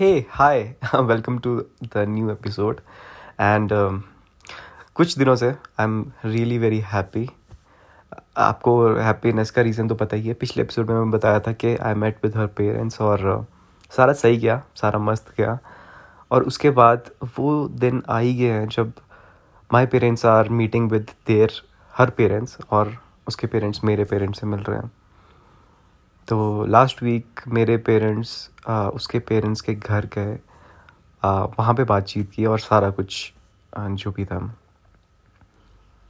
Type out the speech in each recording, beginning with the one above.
Hey, hi welcome to the new episode um, कुछ दिनों से I am really very happy आपको happiness का रीज़न तो पता ही है। पिछले एपिसोड में मैं बताया था कि I met with her parents और uh, सारा सही गया सारा मस्त गया। और उसके बाद वो दिन आ ही गए हैं जब my parents are meeting with their her parents और उसके पेरेंट्स मेरे पेरेंट्स से मिल रहे हैं। तो लास्ट वीक मेरे पेरेंट्स उसके पेरेंट्स के घर गए वहाँ पे बातचीत की और सारा कुछ जो भी था।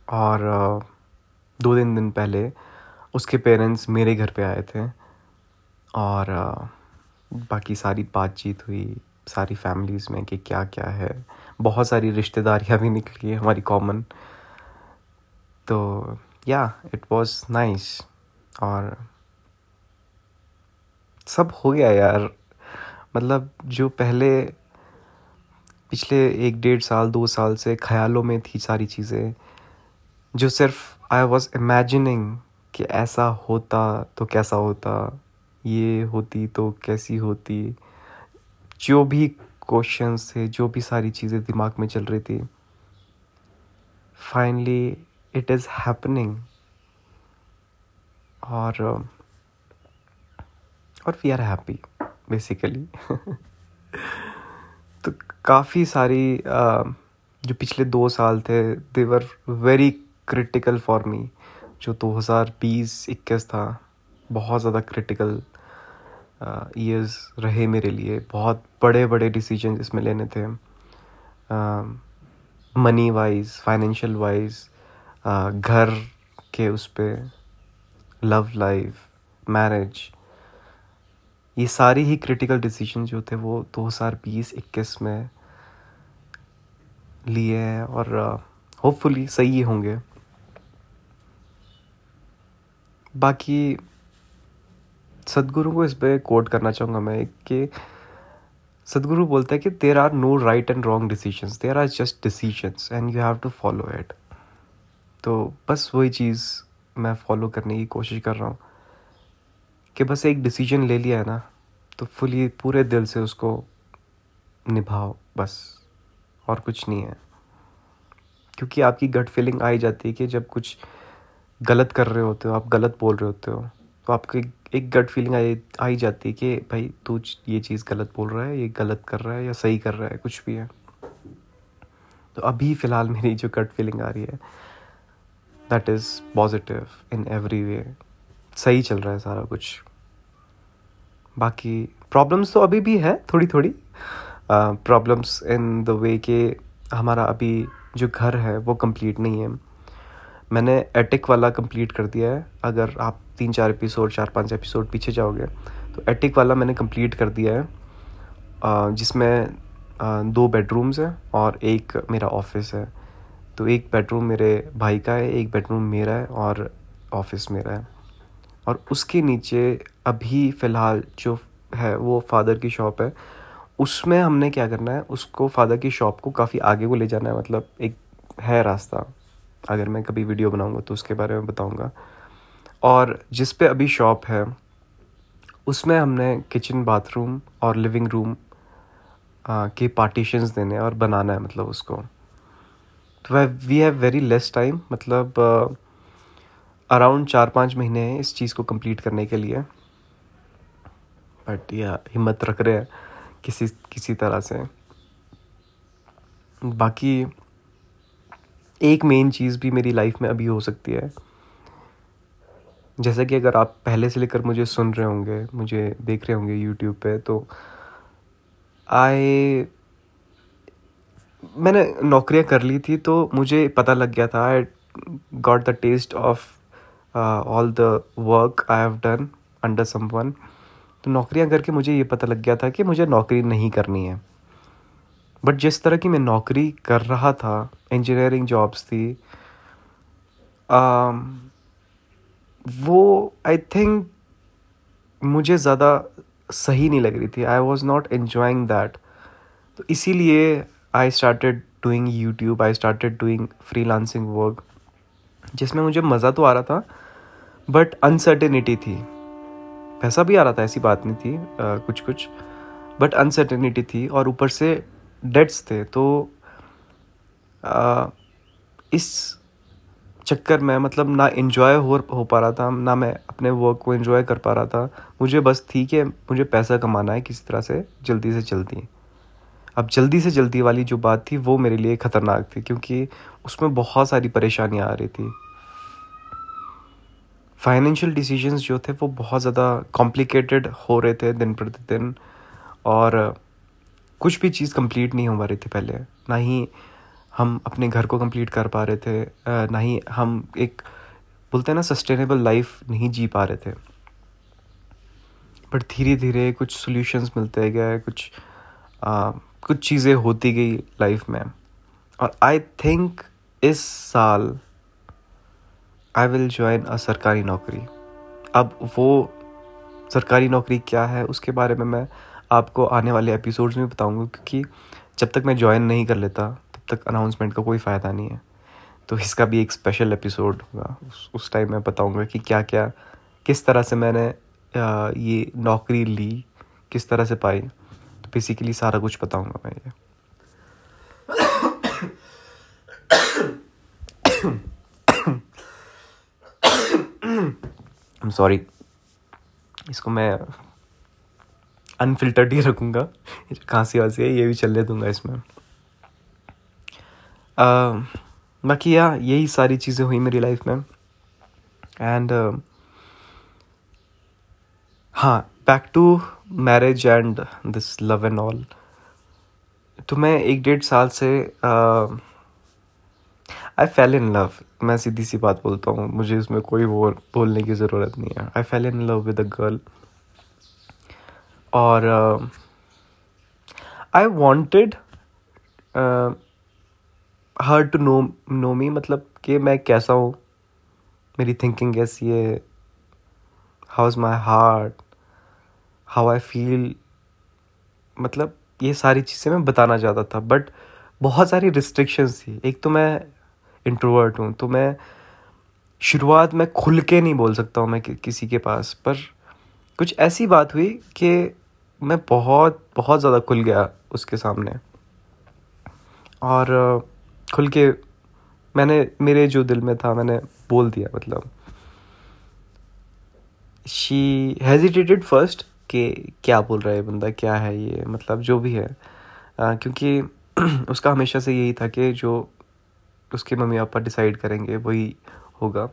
और दो दिन दिन पहले उसके पेरेंट्स मेरे घर पे आए थे और बाकी सारी बातचीत हुई, सारी फैमिलीज़ में कि क्या क्या है। बहुत सारी रिश्तेदारियाँ भी निकली है हमारी कॉमन तो या इट वाज नाइस और सब हो गया यार। मतलब जो पहले, पिछले एक डेढ़ साल, दो साल से ख्यालों में थी सारी चीज़ें, जो सिर्फ़ आई वॉज़ इमेजिनिंग कि ऐसा होता तो कैसा होता, ये होती तो कैसी होती। जो भी क्वेश्चंस थे, जो भी सारी चीज़ें दिमाग में चल रही थी फाइनली इट इज़ हैपनिंग और और वी आर हैप्पी बेसिकली तो काफ़ी सारी जो पिछले दो साल थे they were very critical for me जो 2020-21 था, बहुत ज़्यादा क्रिटिकल ईयर्स रहे मेरे लिए। बहुत बड़े बड़े डिसीज़न इसमें लेने थे। मनी वाइज फाइनेंशियल वाइज घर के उस पर लव लाइफ मैरिज ये सारी ही क्रिटिकल डिसीज़न जो थे वो 2020-21 में लिए हैं और होपफुली सही ही होंगे। बाकी सदगुरु को इस पर कोट करना चाहूँगा मैं कि सदगुरु बोलता है कि there are no right and wrong decisions there are just decisions and you have to follow it तो बस वही चीज़ मैं फॉलो करने की कोशिश कर रहा हूँ। कि बस एक डिसीज़न ले लिया है ना तो फुली पूरे दिल से उसको निभाओ, बस। और कुछ नहीं है। क्योंकि आपकी गट फीलिंग आई जाती है कि जब कुछ गलत कर रहे होते हो, आप गलत बोल रहे होते हो तो आपकी एक गट फीलिंग आई आई जाती है कि भाई, तू ये चीज़ गलत बोल रहा है, ये गलत कर रहा है, या सही कर रहा है, कुछ भी है। तो अभी फ़िलहाल मेरी जो गट फीलिंग आ रही है that is positive in every way सही चल रहा है सारा कुछ। बाकी प्रॉब्लम्स तो अभी भी है थोड़ी थोड़ी प्रॉब्लम्स इन द वे के हमारा अभी जो घर है, वो कंप्लीट नहीं है। मैंने एटिक वाला कंप्लीट कर दिया है। अगर आप तीन चार एपिसोड चार पाँच एपिसोड पीछे जाओगे तो एटिक वाला मैंने कंप्लीट कर दिया है। जिसमें दो बेडरूम्स हैं और एक मेरा ऑफ़िस है। तो एक बेडरूम मेरे भाई का है, एक बेडरूम मेरा है और ऑफ़िस मेरा है। और उसके नीचे अभी फ़िलहाल जो है, वो फादर की शॉप है, उसमें हमने क्या करना है, उसको फादर की शॉप को काफ़ी आगे को ले जाना है मतलब एक है रास्ता। अगर मैं कभी वीडियो बनाऊँगा तो उसके बारे में बताऊँगा। और जिस पे अभी शॉप है, उसमें हमने किचन बाथरूम और लिविंग रूम के पार्टीशंस देने और बनाना है मतलब उसको। तो we have very less time मतलब अराउंड चार पाँच महीने हैं इस चीज़ को कंप्लीट करने के लिए। बट या हिम्मत रख रहे हैं किसी किसी तरह से। बाकी एक मेन चीज़ भी मेरी लाइफ में अभी हो सकती है। जैसा कि अगर आप पहले से लेकर मुझे सुन रहे होंगे, मुझे देख रहे होंगे यूट्यूब पे तो आई मैंने नौकरियाँ कर ली थी तो मुझे पता लग गया था I got the test of all the work I have done under someone तो नौकरियाँ करके मुझे ये पता लग गया था कि मुझे नौकरी नहीं करनी है। बट जिस तरह की मैं नौकरी कर रहा था इंजीनियरिंग जॉब्स थी um, वो आई थिंक मुझे ज़्यादा सही नहीं लग रही थी। I was not enjoying that तो इसीलिए I started doing YouTube I started doing freelancing work जिसमें मुझे मज़ा तो आ रहा था बट अनसर्टेनिटी थी। पैसा भी आ रहा था ऐसी बात नहीं थी आ, कुछ कुछ बट अनसर्टेनिटी थी और ऊपर से डेट्स थे तो आ, इस चक्कर में मतलब ना इन्जॉय हो हो पा रहा था ना मैं अपने वर्क को इन्जॉय कर पा रहा था। मुझे बस थी कि मुझे पैसा कमाना है किसी तरह से जल्दी से जल्दी। अब जल्दी से जल्दी वाली जो बात थी वो मेरे लिए ख़तरनाक थी क्योंकि उसमें बहुत सारी परेशानियाँ आ रही थी। फाइनेंशियल डिसीजंस जो थे वो बहुत ज़्यादा कॉम्प्लिकेटेड हो रहे थे दिन प्रतिदिन और कुछ भी चीज़ कंप्लीट नहीं हो पा रही थी पहले। ना ही हम अपने घर को कंप्लीट कर पा रहे थे ना ही हम एक बोलते हैं ना सस्टेनेबल लाइफ नहीं जी पा रहे थे। बट धीरे धीरे कुछ सॉल्यूशंस मिलते गए कुछ आ, कुछ चीज़ें होती गई लाइफ में। और आई थिंक इस साल आई विल ज्वाइन अ सरकारी नौकरी अब वो सरकारी नौकरी क्या है उसके बारे में मैं आपको आने वाले एपिसोड्स में बताऊँगा क्योंकि जब तक मैं ज्वाइन नहीं कर लेता तब तक अनाउंसमेंट का कोई फ़ायदा नहीं है तो इसका भी एक स्पेशल एपिसोड होगा उस टाइम मैं बताऊँगा कि क्या क्या किस तरह से मैंने ये नौकरी ली किस तरह से पाई तो बेसिकली सारा कुछ बताऊँगा मैं ये I'm सॉरी इसको मैं अनफिल्टर्ड ही रखूँगा। खांसी वासी है ये भी चलने दूँगा इसमें। बाकी या यही सारी चीज़ें हुई मेरी लाइफ में। एंड uh, हाँ back to marriage and this love and all तो मैं एक डेढ़ साल से आई फेल इन लव मैं सीधी सी बात बोलता हूँ, मुझे इसमें कोई वो बोलने की ज़रूरत नहीं है। I fell in love with a girl और I wanted her to know know me मतलब कि मैं कैसा हूँ। मेरी थिंकिंग कैसी है। How is my heart how I feel मतलब ये सारी चीज़ें मैं बताना चाहता था बट बहुत सारी रिस्ट्रिक्शंस थी। एक तो मैं इंट्रोवर्ट हूँ तो मैं शुरुआत में खुल के नहीं बोल सकता हूँ मैं कि, किसी के पास पर कुछ ऐसी बात हुई कि मैं बहुत बहुत ज़्यादा खुल गया उसके सामने। और खुल के मैंने मेरे जो दिल में था मैंने बोल दिया मतलब। शी हेजिटेटेड फ़र्स्ट कि क्या बोल रहा है बंदा क्या है ये मतलब जो भी है। आ, क्योंकि उसका हमेशा से यही था कि जो उसके मम्मी पापा डिसाइड करेंगे वही होगा।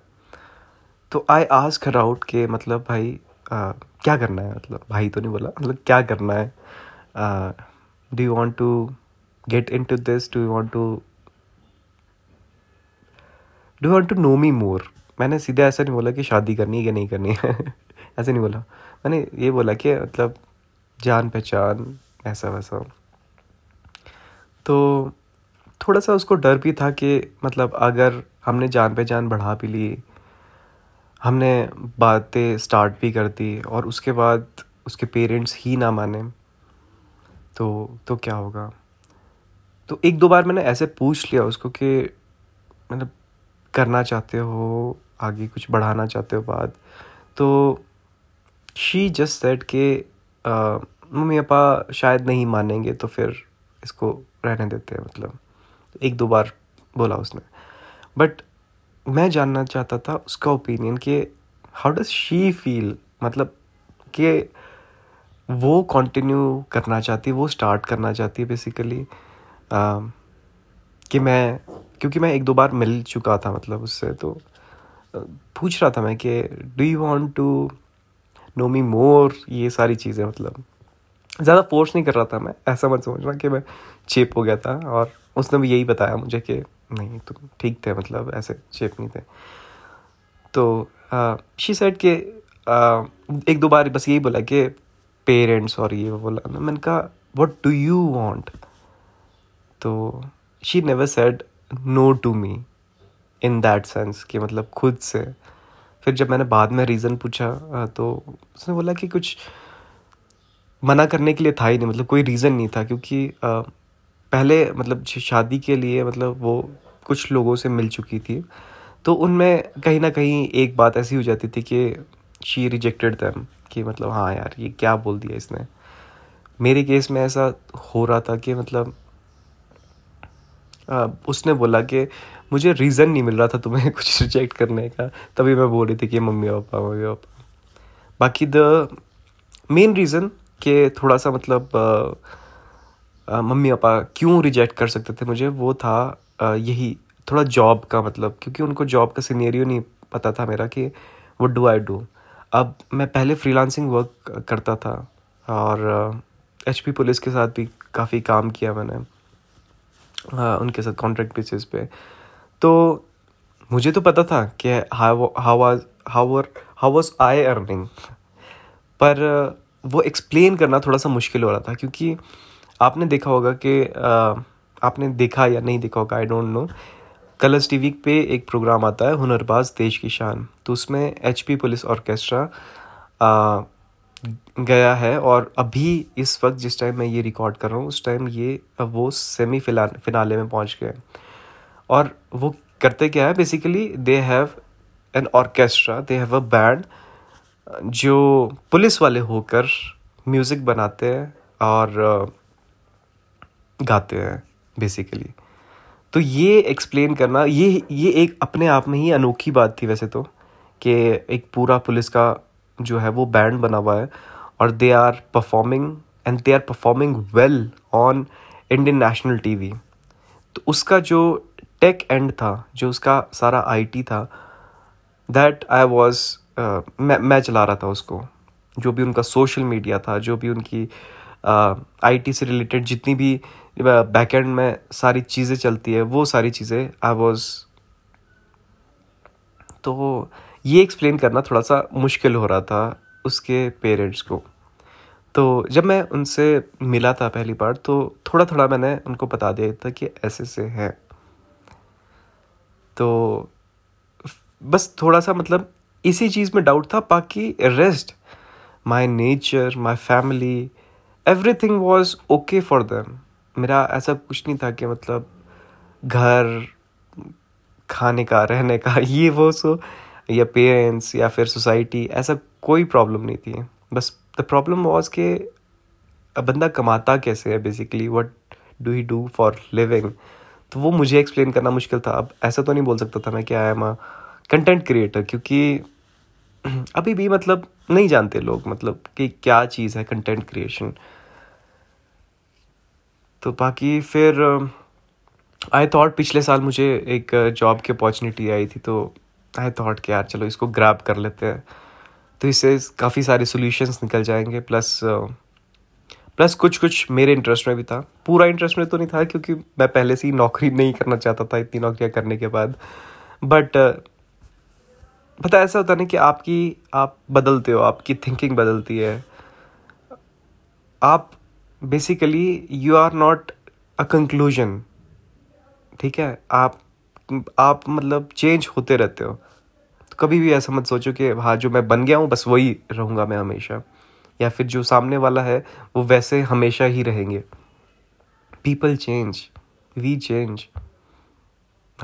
तो आई आस्क हर आउट के मतलब भाई आ, क्या करना है? मतलब भाई तो नहीं बोला मतलब क्या करना है? Do you want to get into this do you want to do want to know me more मैंने सीधे ऐसा नहीं बोला कि शादी करनी है कि नहीं करनी है। ऐसे नहीं बोला। मैंने ये बोला कि मतलब जान पहचान ऐसा वैसा तो थोड़ा सा उसको डर भी था कि मतलब अगर हमने जान पहचान बढ़ा भी ली, हमने बातें स्टार्ट भी कर दी और उसके बाद उसके पेरेंट्स ही ना माने तो तो क्या होगा? तो एक दो बार मैंने ऐसे पूछ लिया उसको कि मतलब करना चाहते हो, आगे कुछ बढ़ाना चाहते हो बात तो शी जस्ट सेट के मम्मी पापा शायद नहीं मानेंगे तो फिर इसको रहने देते हैं मतलब। एक दो बार बोला उसने। बट मैं जानना चाहता था उसका ओपिनियन कि हाउ डज शी फील मतलब कि वो कंटिन्यू करना चाहती, वो स्टार्ट करना चाहती है बेसिकली कि मैं, क्योंकि मैं एक दो बार मिल चुका था मतलब उससे तो पूछ रहा था मैं कि do you want to know me more ये सारी चीज़ें मतलब। ज़्यादा फोर्स नहीं कर रहा था मैं, ऐसा मत समझना कि मैं चेप हो गया था और उसने भी यही बताया मुझे कि नहीं, तुम ठीक थे मतलब ऐसे शेप नहीं थे। तो शी सेड के एक दो बार बस यही बोला कि पेरेंट्स और ये बोला मैंने कहा वट डू यू वॉन्ट तो she never said no to me in that sense कि मतलब खुद से। फिर जब मैंने बाद में रीज़न पूछा तो उसने बोला कि कुछ मना करने के लिए था ही नहीं मतलब कोई रीज़न नहीं था क्योंकि पहले मतलब शादी के लिए मतलब वो कुछ लोगों से मिल चुकी थी। तो उनमें कहीं ना कहीं एक बात ऐसी हो जाती थी कि शी रिजेक्टेड दैम कि मतलब हाँ यार ये क्या बोल दिया इसने। मेरे केस में ऐसा हो रहा था कि मतलब आ, उसने बोला कि मुझे रीज़न नहीं मिल रहा था तुम्हें कुछ रिजेक्ट करने का। तभी मैं बोल रही थी कि मम्मी पापा मम्मी पापा। बाकी द मेन रीज़न कि थोड़ा सा मतलब आ, मम्मी पापा क्यों रिजेक्ट कर सकते थे मुझे? वो था यही, थोड़ा जॉब का मतलब क्योंकि उनको जॉब का सीनेरियो नहीं पता था मेरा कि वो डू आई डू अब मैं पहले फ्रीलांसिंग वर्क करता था और एच पी पुलिस के साथ भी काफ़ी काम किया मैंने उनके साथ कॉन्ट्रैक्ट बेसिस पे। तो मुझे तो पता था कि how was I earning per वो एक्सप्लेन करना थोड़ा सा मुश्किल हो रहा था, क्योंकि आपने देखा होगा कि आपने देखा या नहीं देखा होगा I don't know Colors TV पे एक प्रोग्राम आता है, हुनरबाज देश की शान। तो उसमें एच पी पुलिस ऑर्केस्ट्रा गया है और अभी इस वक्त जिस टाइम मैं ये रिकॉर्ड कर रहा हूँ, उस टाइम ये, वो सेमी फिनाले में पहुँच गए और वो करते क्या है basically they have an orchestra they have a band जो पुलिस वाले होकर म्यूज़िक बनाते हैं और गाते हैं बेसिकली तो ये एक्सप्लेन करना ये ये एक अपने आप में ही अनोखी बात थी वैसे तो कि एक पूरा पुलिस का जो है वो बैंड बना हुआ है और they are performing and they are performing well on Indian national TV तो उसका जो टेक एंड था जो उसका सारा आईटी था दैट आई वाज मैं मैं चला रहा था उसको। जो भी उनका सोशल मीडिया था जो भी उनकी आईटी uh, से रिलेटेड जितनी भी बैक एंड में सारी चीज़ें चलती है, वो सारी चीज़ें आई वॉज़ तो ये एक्सप्लेन करना थोड़ा सा मुश्किल हो रहा था उसके पेरेंट्स को। तो जब मैं उनसे मिला था पहली बार तो थोड़ा थोड़ा मैंने उनको बता दिया था कि ऐसे से है। तो बस थोड़ा सा मतलब इसी चीज़ में डाउट था, बाकी rest my nature my family everything was okay for them मेरा ऐसा कुछ नहीं था कि मतलब घर, खाने का, रहने का, ये वो सो, या पेरेंट्स या फिर सोसाइटी ऐसा कोई प्रॉब्लम नहीं थी। बस द प्रॉब्लम वॉज़ कि बंदा कमाता कैसे है basically what do he do for living तो वो मुझे एक्सप्लेन करना मुश्किल था। अब ऐसा तो नहीं बोल सकता था मैं क्या एम कंटेंट क्रिएटर क्योंकि अभी भी मतलब नहीं जानते लोग मतलब कि क्या चीज़ है कंटेंट क्रिएशन तो बाकी फिर आई थॉट पिछले साल मुझे एक जॉब की अपॉर्चुनिटी आई थी तो आई थॉट कि यार चलो इसको ग्रैब कर लेते हैं। तो इससे काफ़ी सारे सोल्यूशंस निकल जाएँगे प्लस प्लस कुछ कुछ मेरे इंटरेस्ट में भी था। पूरा इंटरेस्ट में तो नहीं था, क्योंकि मैं पहले से ही नौकरी नहीं करना चाहता था, इतनी नौकरियाँ करने के बाद। बट पता ऐसा होता नहीं कि आपकी, आप बदलते हो, आपकी थिंकिंग बदलती है। आप basically you are not a conclusion ठीक है? आप आप मतलब चेंज होते रहते हो। तो कभी भी ऐसा मत सोचो कि हाँ जो मैं बन गया हूँ, बस वही रहूँगा मैं हमेशा। या फिर जो सामने वाला है, वो वैसे हमेशा ही रहेंगे। पीपल चेंज वी चेंज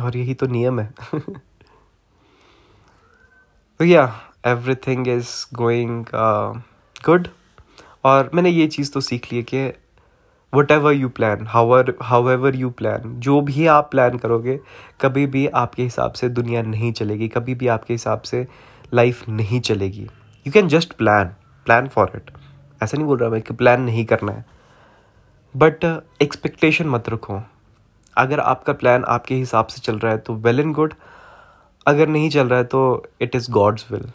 और यही तो नियम है। तो या एवरीथिंग इज़ गोइंग गुड और मैंने ये चीज़ तो सीख ली है कि whatever you plan however however you plan जो भी आप प्लान करोगे कभी भी आपके हिसाब से दुनिया नहीं चलेगी कभी भी आपके हिसाब से लाइफ नहीं चलेगी। You can just plan plan for it ऐसा नहीं बोल रहा मैं कि प्लान नहीं करना है। बट एक्सपेक्टेशन uh, मत रखो। अगर आपका प्लान आपके हिसाब से चल रहा है तो वेल एंड गुड अगर नहीं चल रहा है तो it is God's will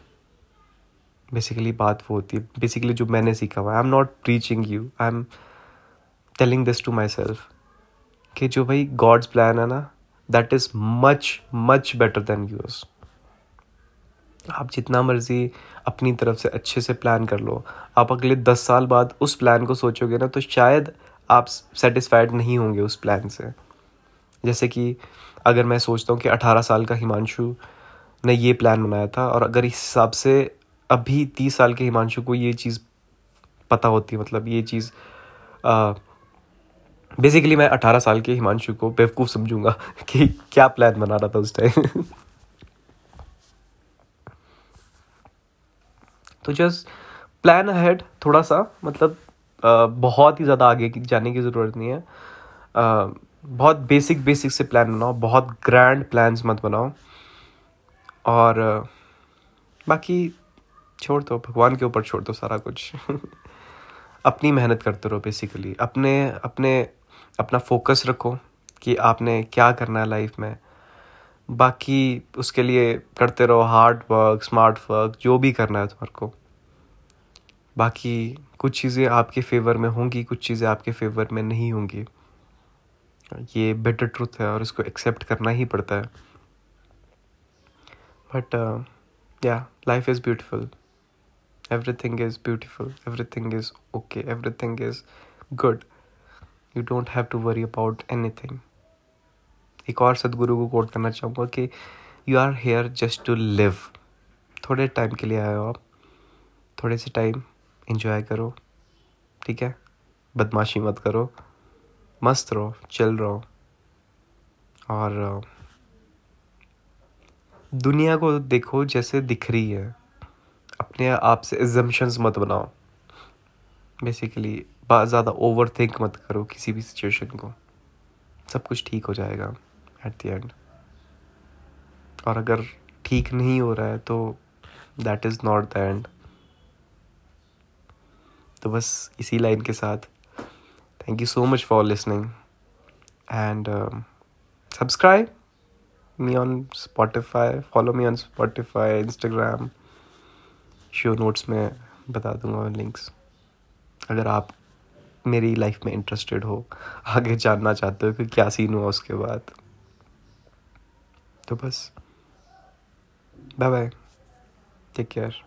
basically बात वो होती है। बेसिकली जो मैंने सीखा हुआ I am not teaching you I am telling this to myself कि जो भाई गॉड्स प्लान है ना that is much much better than yours आप जितना मर्ज़ी अपनी तरफ़ से अच्छे से प्लान कर लो। आप अगले दस साल बाद उस प्लान को सोचोगे ना तो शायद आप सेटिस्फाइड नहीं होंगे उस प्लान से। जैसे कि अगर मैं सोचता हूँ कि अठारह साल का हिमांशु ने ये प्लान बनाया था, और अगर इस हिसाब से अभी तीस साल के हिमांशु को ये चीज़ पता होती है मतलब ये चीज़ बेसिकली मैं अठारह साल के हिमांशु को बेवकूफ़ समझूँगा कि क्या प्लान बना रहा था उस टाइम तो जस्ट प्लान अहेड थोड़ा सा मतलब बहुत ही ज़्यादा आगे जाने की ज़रूरत नहीं है। बहुत बेसिक बेसिक से प्लान बनाओ, बहुत ग्रैंड प्लान्स मत बनाओ। और, बाकी छोड़ दो, भगवान के ऊपर छोड़ दो सारा कुछ। अपनी मेहनत करते रहो बेसिकली अपने अपने, अपना फोकस रखो कि आपने क्या करना है लाइफ में। बाकी उसके लिए करते रहो हार्ड वर्क स्मार्ट वर्क जो भी करना है तुम्हारे को। बाकी कुछ चीज़ें आपके फेवर में होंगी, कुछ चीज़ें आपके फेवर में नहीं होंगी। ये बेटर ट्रूथ है और इसको एक्सेप्ट करना ही पड़ता है। But yeah life is beautiful everything is beautiful. Everything is okay. Everything is good. You don't have to worry about anything. एक और सदगुरु को कोट करना चाहूँगा कि you are here just to live थोड़े टाइम के लिए आए हो आप। थोड़े से टाइम इंजॉय करो। ठीक है? बदमाशी मत करो। मस्त रहो। चल रहो। और दुनिया को देखो जैसे दिख रही है। अपने आप से एजम्पन्स मत बनाओ। बेसिकली ज़्यादा ओवर थिंक मत करो किसी भी सिचुएशन को। सब कुछ ठीक हो जाएगा एट द एंड और अगर ठीक नहीं हो रहा है तो that is not the end तो बस इसी लाइन के साथ। Thank you so much for listening and subscribe me on Spotify follow me on Spotify Instagram show notes में बता दूँगा लिंक्स अगर आप मेरी लाइफ में इंटरेस्टेड हो, आगे जानना चाहते हो कि क्या सीन हुआ उसके बाद तो बस। Bye bye take care